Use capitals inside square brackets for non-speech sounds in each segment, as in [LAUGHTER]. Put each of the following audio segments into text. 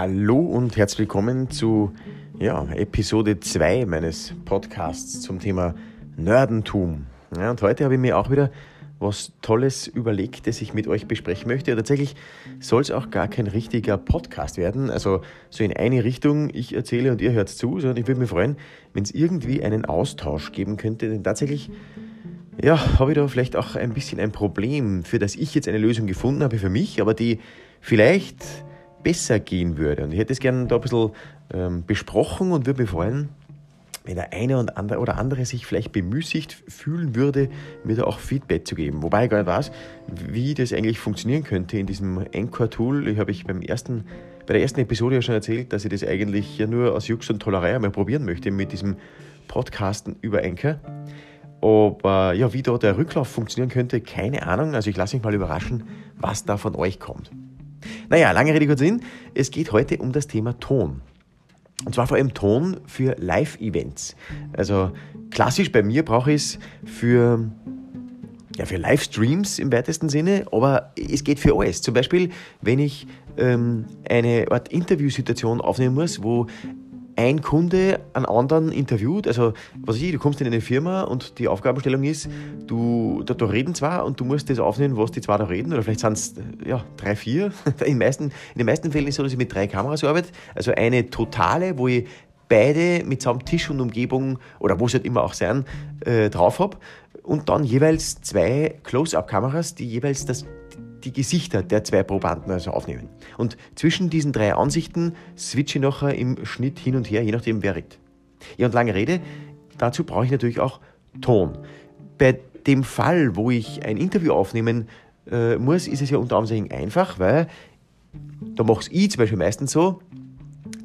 Hallo und herzlich willkommen zu ja, Episode 2 meines Podcasts zum Thema Nerdentum. Ja, und heute habe ich mir auch wieder was Tolles überlegt, das ich mit euch besprechen möchte. Tatsächlich soll es auch gar kein richtiger Podcast werden, also so in eine Richtung, ich erzähle und ihr hört zu, sondern ich würde mich freuen, wenn es irgendwie einen Austausch geben könnte, denn tatsächlich ja, habe ich da vielleicht auch ein bisschen ein Problem, für das ich jetzt eine Lösung gefunden habe für mich, aber die vielleicht besser gehen würde. Und ich hätte es gerne da ein bisschen ähm, besprochen und würde mich freuen, wenn der eine und andere oder andere sich vielleicht bemüßigt fühlen würde, mir da auch Feedback zu geben. Wobei ich gar nicht weiß, wie das eigentlich funktionieren könnte in diesem Anchor-Tool. Ich habe ich beim ersten, bei der ersten Episode ja schon erzählt, dass ich das eigentlich ja nur aus Jux und Tollerei einmal probieren möchte mit diesem Podcasten über Anchor. Aber ja, wie da der Rücklauf funktionieren könnte, keine Ahnung. Also ich lasse mich mal überraschen, was da von euch kommt. Naja, lange Rede, kurz Sinn. Es geht heute um das Thema Ton. Und zwar vor allem Ton für Live-Events. Also klassisch bei mir brauche ich es für, ja, für Livestreams im weitesten Sinne, aber es geht für alles. Zum Beispiel, wenn ich ähm, eine Art Interviewsituation aufnehmen muss, wo ein Kunde einen anderen interviewt. Also, was ich, du kommst in eine Firma und die Aufgabenstellung ist, du, da, da reden zwar und du musst das aufnehmen, was die zwei da reden, oder vielleicht sind es ja, drei, vier. [LAUGHS] In, meisten, in den meisten Fällen ist es so, dass ich mit drei Kameras arbeite. Also eine totale, wo ich beide mitsamt Tisch und Umgebung oder wo es halt immer auch sein, äh, drauf habe. Und dann jeweils zwei Close-Up-Kameras, die jeweils das die Gesichter der zwei Probanden also aufnehmen. Und zwischen diesen drei Ansichten switche ich nachher im Schnitt hin und her, je nachdem wer redet. Ja, und lange Rede, dazu brauche ich natürlich auch Ton. Bei dem Fall, wo ich ein Interview aufnehmen äh, muss, ist es ja unter anderem einfach, weil da mache ich zum Beispiel meistens so,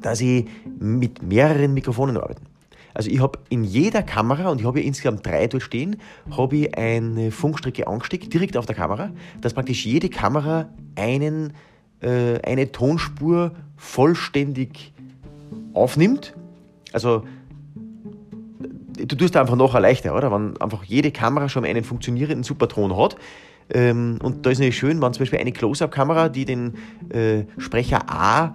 dass ich mit mehreren Mikrofonen arbeite. Also ich habe in jeder Kamera, und ich habe ja insgesamt drei dort stehen, habe ich eine Funkstrecke angesteckt, direkt auf der Kamera, dass praktisch jede Kamera einen, äh, eine Tonspur vollständig aufnimmt. Also du tust einfach noch leichter, oder? Wenn einfach jede Kamera schon einen funktionierenden Superton hat. Ähm, und da ist natürlich schön, wenn zum Beispiel eine Close-Up-Kamera, die den äh, Sprecher A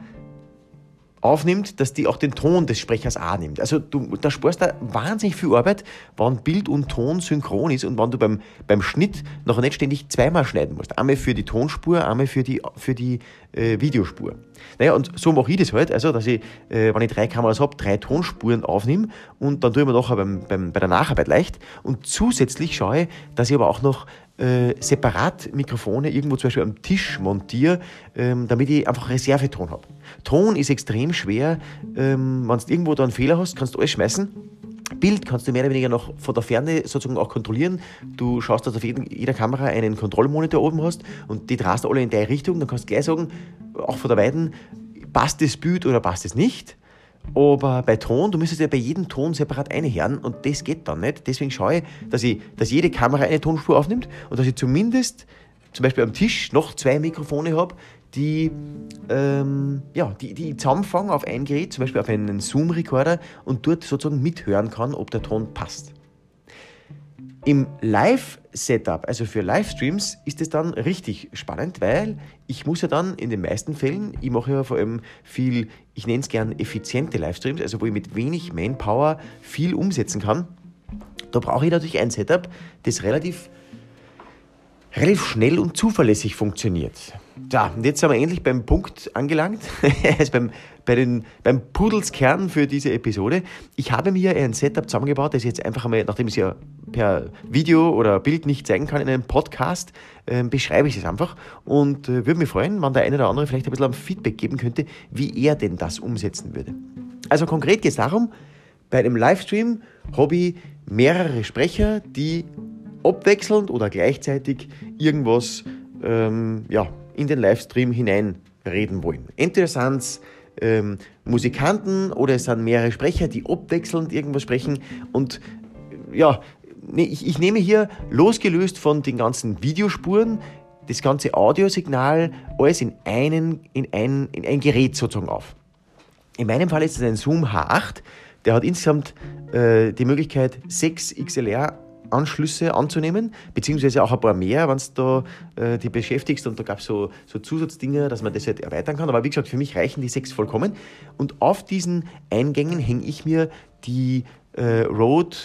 aufnimmt, dass die auch den Ton des Sprechers A nimmt. Also du, da sparst da wahnsinnig viel Arbeit, wann Bild und Ton synchron ist und wann du beim, beim Schnitt noch nicht ständig zweimal schneiden musst. Einmal für die Tonspur, einmal für die, für die äh, Videospur. Naja, und so mache ich das halt, also dass ich, äh, wenn ich drei Kameras habe, drei Tonspuren aufnehme und dann tue ich mir nachher beim, beim, bei der Nacharbeit leicht und zusätzlich schaue ich, dass ich aber auch noch äh, separat Mikrofone irgendwo zum Beispiel am Tisch montiere, ähm, damit ich einfach Reserveton habe. Ton ist extrem schwer. Ähm, wenn du irgendwo da einen Fehler hast, kannst du alles schmeißen. Bild kannst du mehr oder weniger noch von der Ferne sozusagen auch kontrollieren. Du schaust, dass auf jeder Kamera einen Kontrollmonitor oben hast und die drehst alle in deine Richtung. Dann kannst du gleich sagen, auch von der Weiden, passt das Bild oder passt es nicht. Aber bei Ton, du müsstest ja bei jedem Ton separat einhören und das geht dann nicht. Deswegen schaue ich, dass, ich, dass jede Kamera eine Tonspur aufnimmt und dass ich zumindest zum Beispiel am Tisch noch zwei Mikrofone habe, die, ähm, ja, die, die zusammenfangen auf ein Gerät, zum Beispiel auf einen Zoom-Recorder und dort sozusagen mithören kann, ob der Ton passt. Im Live-Setup, also für Livestreams, ist es dann richtig spannend, weil ich muss ja dann in den meisten Fällen, ich mache ja vor allem viel, ich nenne es gern effiziente Livestreams, also wo ich mit wenig Manpower viel umsetzen kann. Da brauche ich natürlich ein Setup, das relativ relativ schnell und zuverlässig funktioniert. Ja, und jetzt sind wir endlich beim Punkt angelangt, [LAUGHS] also beim, bei den, beim Pudelskern für diese Episode. Ich habe mir ein Setup zusammengebaut, das ich jetzt einfach einmal, nachdem ich es ja per Video oder Bild nicht zeigen kann in einem Podcast, äh, beschreibe ich es einfach und äh, würde mich freuen, wenn der eine oder andere vielleicht ein bisschen Feedback geben könnte, wie er denn das umsetzen würde. Also konkret geht es darum, bei einem Livestream habe ich mehrere Sprecher, die abwechselnd oder gleichzeitig irgendwas ähm, ja, in den Livestream hineinreden wollen. Entweder sind es ähm, Musikanten oder es sind mehrere Sprecher, die abwechselnd irgendwas sprechen. Und ja, ich, ich nehme hier losgelöst von den ganzen Videospuren das ganze Audiosignal alles in, einen, in, ein, in ein Gerät sozusagen auf. In meinem Fall ist es ein Zoom H8, der hat insgesamt äh, die Möglichkeit, 6 XLR Anschlüsse anzunehmen, beziehungsweise auch ein paar mehr, wenn du da äh, die beschäftigst und da gab es so, so Zusatzdinge, dass man das halt erweitern kann. Aber wie gesagt, für mich reichen die sechs vollkommen. Und auf diesen Eingängen hänge ich mir die äh, Rode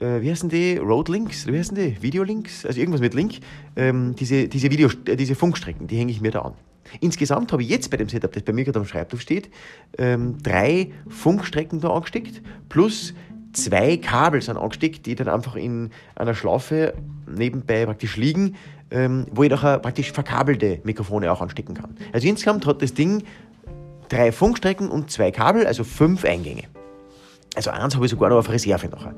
äh, wie heißen die? Road Links? Wie heißen die? Videolinks? Also irgendwas mit Link. Ähm, diese, diese, Video, äh, diese Funkstrecken, die hänge ich mir da an. Insgesamt habe ich jetzt bei dem Setup, das bei mir gerade am Schreibtisch steht, ähm, drei Funkstrecken da angesteckt, plus zwei Kabel sind angesteckt, die dann einfach in einer Schlaufe nebenbei praktisch liegen, ähm, wo ich nachher praktisch verkabelte Mikrofone auch anstecken kann. Also insgesamt hat das Ding drei Funkstrecken und zwei Kabel, also fünf Eingänge. Also eins habe ich sogar noch auf Reserve nachher.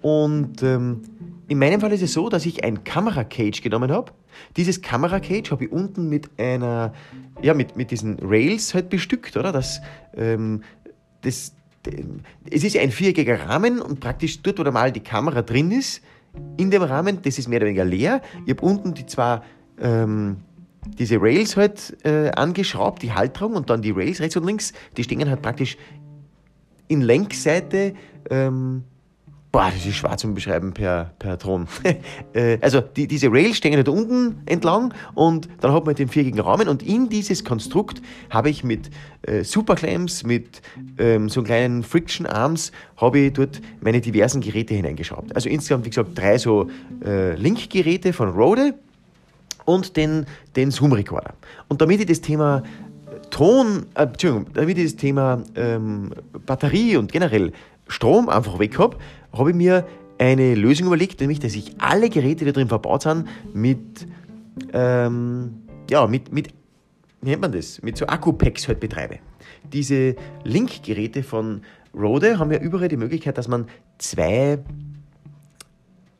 Und ähm, in meinem Fall ist es so, dass ich ein Kameracage genommen habe. Dieses Kameracage habe ich unten mit einer, ja, mit, mit diesen Rails halt bestückt, oder? Das, ähm, das, es ist ein viereckiger Rahmen und praktisch dort, wo mal die Kamera drin ist, in dem Rahmen, das ist mehr oder weniger leer. Ich habe unten die zwei, ähm, diese Rails halt äh, angeschraubt, die Halterung und dann die Rails rechts und links, die stehen halt praktisch in Lenkseite ähm, Boah, das ist schwer zu beschreiben per, per Ton. [LAUGHS] Äh, also die, diese Rails stehen da unten entlang und dann hat man den viereckigen Rahmen und in dieses Konstrukt habe ich mit äh, Superclams, mit ähm, so kleinen Friction Arms, habe ich dort meine diversen Geräte hineingeschraubt. Also insgesamt, wie gesagt, drei so äh, Link-Geräte von Rode und den, den Zoom-Recorder. Und damit ich das Thema Ton, äh, Entschuldigung, damit ich das Thema ähm, Batterie und generell Strom einfach weg habe, habe ich mir eine Lösung überlegt, nämlich, dass ich alle Geräte, die drin verbaut sind, mit, ähm, ja, mit, mit, wie nennt man das, mit so Akku-Packs halt betreibe. Diese Link-Geräte von Rode haben ja überall die Möglichkeit, dass man zwei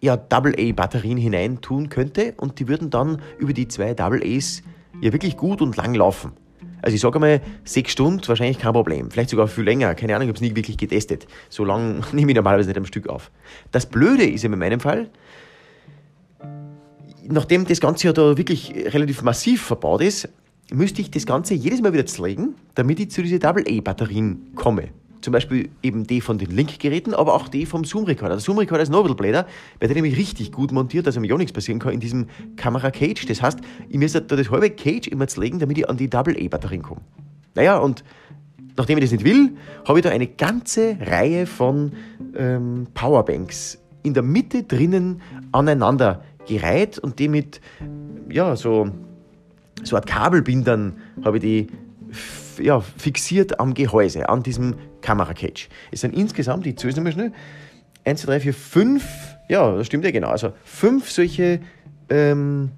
ja, AA-Batterien hineintun könnte und die würden dann über die zwei AAs ja wirklich gut und lang laufen. Also ich sage mal, sechs Stunden, wahrscheinlich kein Problem. Vielleicht sogar viel länger. Keine Ahnung, ich habe es nie wirklich getestet. So lange [LAUGHS] nehme ich normalerweise nicht am Stück auf. Das Blöde ist in meinem Fall, nachdem das Ganze ja da wirklich relativ massiv verbaut ist, müsste ich das Ganze jedes Mal wieder zerlegen, damit ich zu diesen AA-Batterien komme zum Beispiel eben die von den Link-Geräten, aber auch die vom Zoom-Recorder. Der Zoom-Recorder ist ein bisschen bläder, weil der nämlich richtig gut montiert, dass mir ja nichts passieren kann in diesem Kamera-Cage. Das heißt, ich müsste da das halbe Cage immer zerlegen, damit ich an die Double-A-Batterien komme. Naja, und nachdem ich das nicht will, habe ich da eine ganze Reihe von ähm, Powerbanks in der Mitte drinnen aneinander gereiht und die mit ja, so, so Art Kabelbindern habe ich die ja, fixiert am Gehäuse, an diesem Kameracage. Es sind insgesamt, ich zähle es nochmal schnell, 1, 2, 3, 4, 5, ja, das stimmt ja genau, also fünf solche ähm,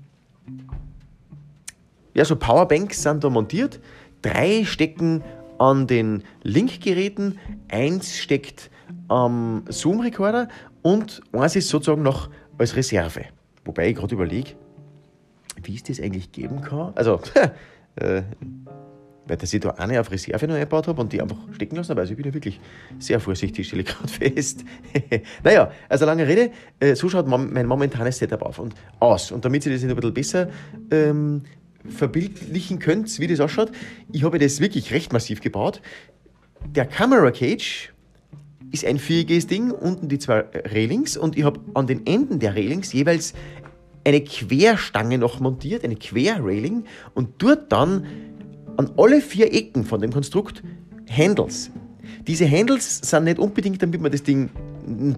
ja, so Powerbanks sind da montiert. Drei stecken an den Link-Geräten, eins steckt am Zoom-Recorder und eins ist sozusagen noch als Reserve. Wobei ich gerade überlege, wie es das eigentlich geben kann. Also, [LAUGHS] äh, weil dass ich da eine auf Reserve noch eingebaut habe und die einfach stecken lassen habe. Also ich bin ja wirklich sehr vorsichtig, stelle ich gerade [LAUGHS] fest. [LAUGHS] naja, also lange Rede, äh, so schaut mein momentanes Setup auf und aus. Und damit ihr das ein bisschen besser ähm, verbildlichen könnt, wie das ausschaut, ich habe das wirklich recht massiv gebaut. Der Camera Cage ist ein viereckiges Ding, unten die zwei Railings und ich habe an den Enden der Railings jeweils eine Querstange noch montiert, eine Querrailing und dort dann an alle vier Ecken von dem Konstrukt Handles. Diese Handles sind nicht unbedingt, damit man das Ding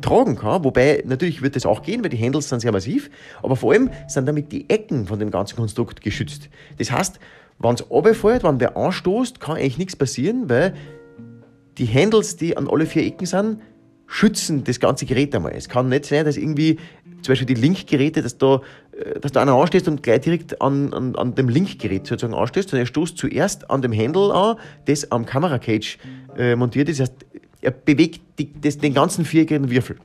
tragen kann, wobei natürlich wird das auch gehen, weil die Handles sind sehr massiv, aber vor allem sind damit die Ecken von dem ganzen Konstrukt geschützt. Das heißt, wenn es runterfällt, wenn wer anstoßt, kann eigentlich nichts passieren, weil die Handles, die an alle vier Ecken sind, schützen das ganze Gerät einmal. Es kann nicht sein, dass irgendwie zum Beispiel die Linkgeräte, dass da, äh, dass da einer anstehst und gleich direkt an, an, an dem Linkgerät sozusagen anstehst, sondern er stoßt zuerst an dem Handle an, das am Kameracage äh, montiert ist. Das heißt, er bewegt die, das, den ganzen viereckigen Würfel.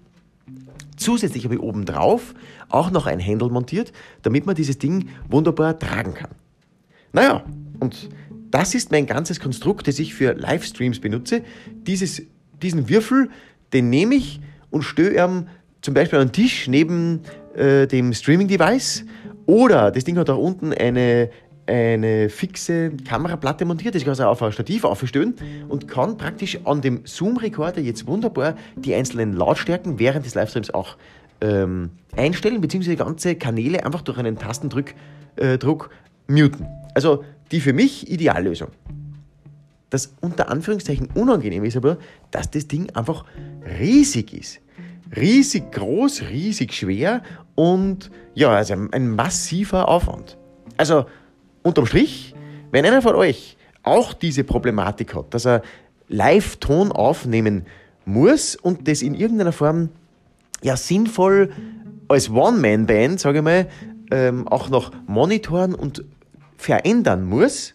Zusätzlich habe ich oben drauf auch noch ein Handle montiert, damit man dieses Ding wunderbar tragen kann. Naja, und das ist mein ganzes Konstrukt, das ich für Livestreams benutze. Dieses, diesen Würfel, den nehme ich und störe ihm zum Beispiel einen Tisch neben äh, dem Streaming-Device oder das Ding hat auch unten eine, eine fixe Kameraplatte montiert, das kann also auf ein Stativ aufstellen und kann praktisch an dem Zoom-Rekorder jetzt wunderbar die einzelnen Lautstärken während des Livestreams auch ähm, einstellen, beziehungsweise ganze Kanäle einfach durch einen Tastendruck äh, Druck muten. Also die für mich Ideallösung. Das unter Anführungszeichen unangenehm ist aber, dass das Ding einfach riesig ist. Riesig groß, riesig schwer und ja, also ein massiver Aufwand. Also unterm Strich, wenn einer von euch auch diese Problematik hat, dass er Live-Ton aufnehmen muss und das in irgendeiner Form ja sinnvoll als One-Man-Band, sage ich mal, ähm, auch noch monitoren und verändern muss,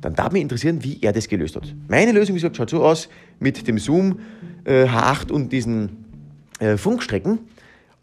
dann darf mich interessieren, wie er das gelöst hat. Meine Lösung, wie gesagt, schaut so aus mit dem Zoom äh, H8 und diesen äh, Funkstrecken.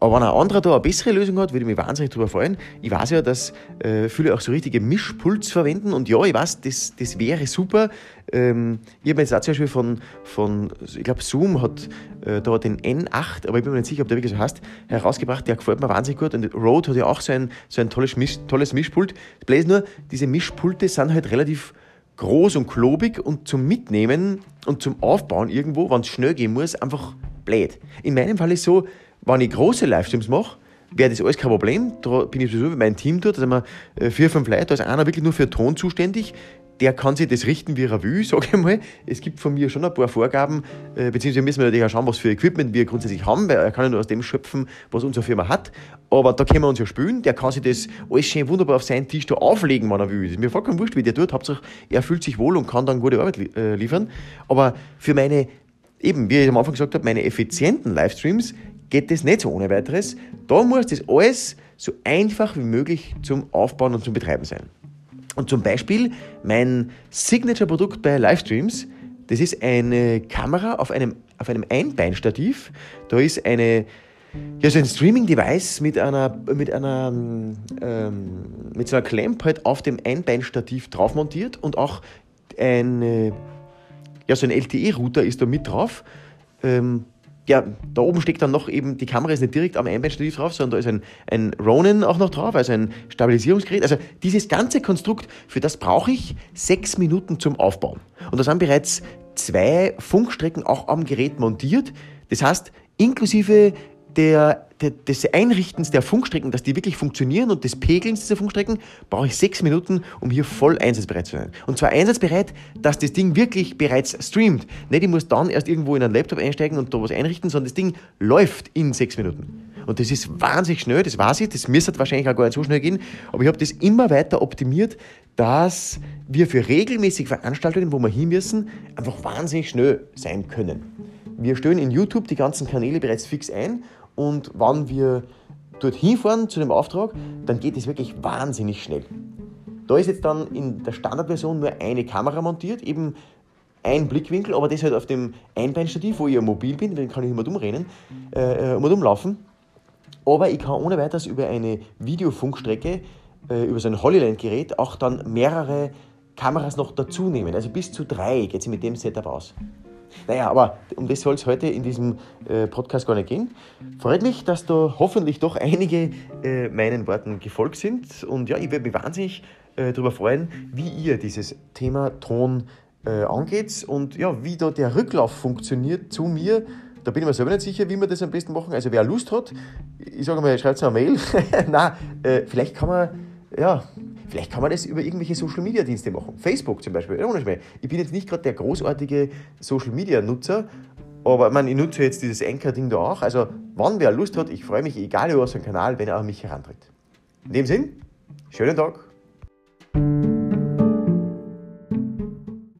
Aber wenn ein anderer da eine bessere Lösung hat, würde ich mich wahnsinnig darüber freuen. Ich weiß ja, dass äh, viele auch so richtige Mischpults verwenden und ja, ich weiß, das, das wäre super. Ähm, ich habe jetzt auch zum Beispiel von, von ich glaube, Zoom hat äh, da den N8, aber ich bin mir nicht sicher, ob der wirklich so heißt, herausgebracht. Der gefällt mir wahnsinnig gut und Rode hat ja auch so ein, so ein tolles, Misch, tolles Mischpult. Das Blöde ist nur, diese Mischpulte sind halt relativ groß und klobig und zum Mitnehmen und zum Aufbauen irgendwo, wenn es schnell gehen muss, einfach blöd. In meinem Fall ist so, wenn ich große Livestreams mache, wäre das alles kein Problem. Da bin ich sowieso mit meinem Team dort, da sind wir äh, vier, fünf Leute, da ist einer wirklich nur für Ton zuständig. Der kann sich das richten, wie er will, sage ich mal. Es gibt von mir schon ein paar Vorgaben, äh, beziehungsweise müssen wir natürlich auch schauen, was für Equipment wir grundsätzlich haben, weil er kann ja nur aus dem schöpfen, was unsere Firma hat. Aber da können wir uns ja spülen. Der kann sich das alles schön wunderbar auf seinen Tisch da auflegen, wenn er will. Das ist mir vollkommen wurscht, wie der tut. Hauptsache, er fühlt sich wohl und kann dann gute Arbeit äh, liefern. Aber für meine eben, wie ich am Anfang gesagt habe, meine effizienten Livestreams geht das nicht so ohne weiteres. Da muss das alles so einfach wie möglich zum Aufbauen und zum Betreiben sein. Und zum Beispiel mein Signature-Produkt bei Livestreams, das ist eine Kamera auf einem, auf einem Einbeinstativ. Da ist eine, ja, so ein Streaming-Device mit einer, mit einer, ähm, mit so einer Clamp halt auf dem Einbeinstativ drauf montiert und auch ein, ja, so ein LTE-Router ist da mit drauf. Ähm, ja, da oben steckt dann noch eben, die Kamera ist nicht direkt am Einbeinstativ drauf, sondern da ist ein, ein Ronin auch noch drauf, also ein Stabilisierungsgerät. Also dieses ganze Konstrukt, für das brauche ich sechs Minuten zum Aufbauen. Und da sind bereits zwei Funkstrecken auch am Gerät montiert. Das heißt, inklusive der, der, des Einrichtens der Funkstrecken, dass die wirklich funktionieren und des Pegelns dieser Funkstrecken, brauche ich sechs Minuten, um hier voll einsatzbereit zu sein. Und zwar einsatzbereit, dass das Ding wirklich bereits streamt. Nicht, ich muss dann erst irgendwo in einen Laptop einsteigen und da was einrichten, sondern das Ding läuft in sechs Minuten. Und das ist wahnsinnig schnell, das weiß ich, das müsste wahrscheinlich auch gar nicht so schnell gehen, aber ich habe das immer weiter optimiert, dass wir für regelmäßige Veranstaltungen, wo wir hin müssen, einfach wahnsinnig schnell sein können. Wir stellen in YouTube die ganzen Kanäle bereits fix ein und wann wir dorthin fahren zu dem Auftrag, dann geht es wirklich wahnsinnig schnell. Da ist jetzt dann in der Standardversion nur eine Kamera montiert, eben ein Blickwinkel, aber das halt auf dem Einbeinstativ, wo ich ja mobil bin, dann kann ich immer umrennen, äh, immer umlaufen. Aber ich kann ohne weiteres über eine Videofunkstrecke, äh, über so ein Holyland-Gerät auch dann mehrere Kameras noch dazu nehmen. Also bis zu drei geht es mit dem Setup aus. Naja, aber um das soll es heute in diesem äh, Podcast gar nicht gehen. Freut mich, dass da hoffentlich doch einige äh, meinen Worten gefolgt sind. Und ja, ich würde mich wahnsinnig äh, darüber freuen, wie ihr dieses Thema Ton äh, angeht und ja, wie da der Rücklauf funktioniert zu mir. Da bin ich mir selber nicht sicher, wie wir das am besten machen. Also wer Lust hat, ich sage mal, schreibt es eine Mail. [LAUGHS] Nein, äh, vielleicht kann man, ja, Vielleicht kann man das über irgendwelche Social Media Dienste machen. Facebook zum Beispiel. Ich bin jetzt nicht gerade der großartige Social Media Nutzer, aber ich, meine, ich nutze jetzt dieses Anchor-Ding da auch. Also, wann wer Lust hat, ich freue mich, egal über was für einen Kanal, wenn er an mich herantritt. In dem Sinn, schönen Tag.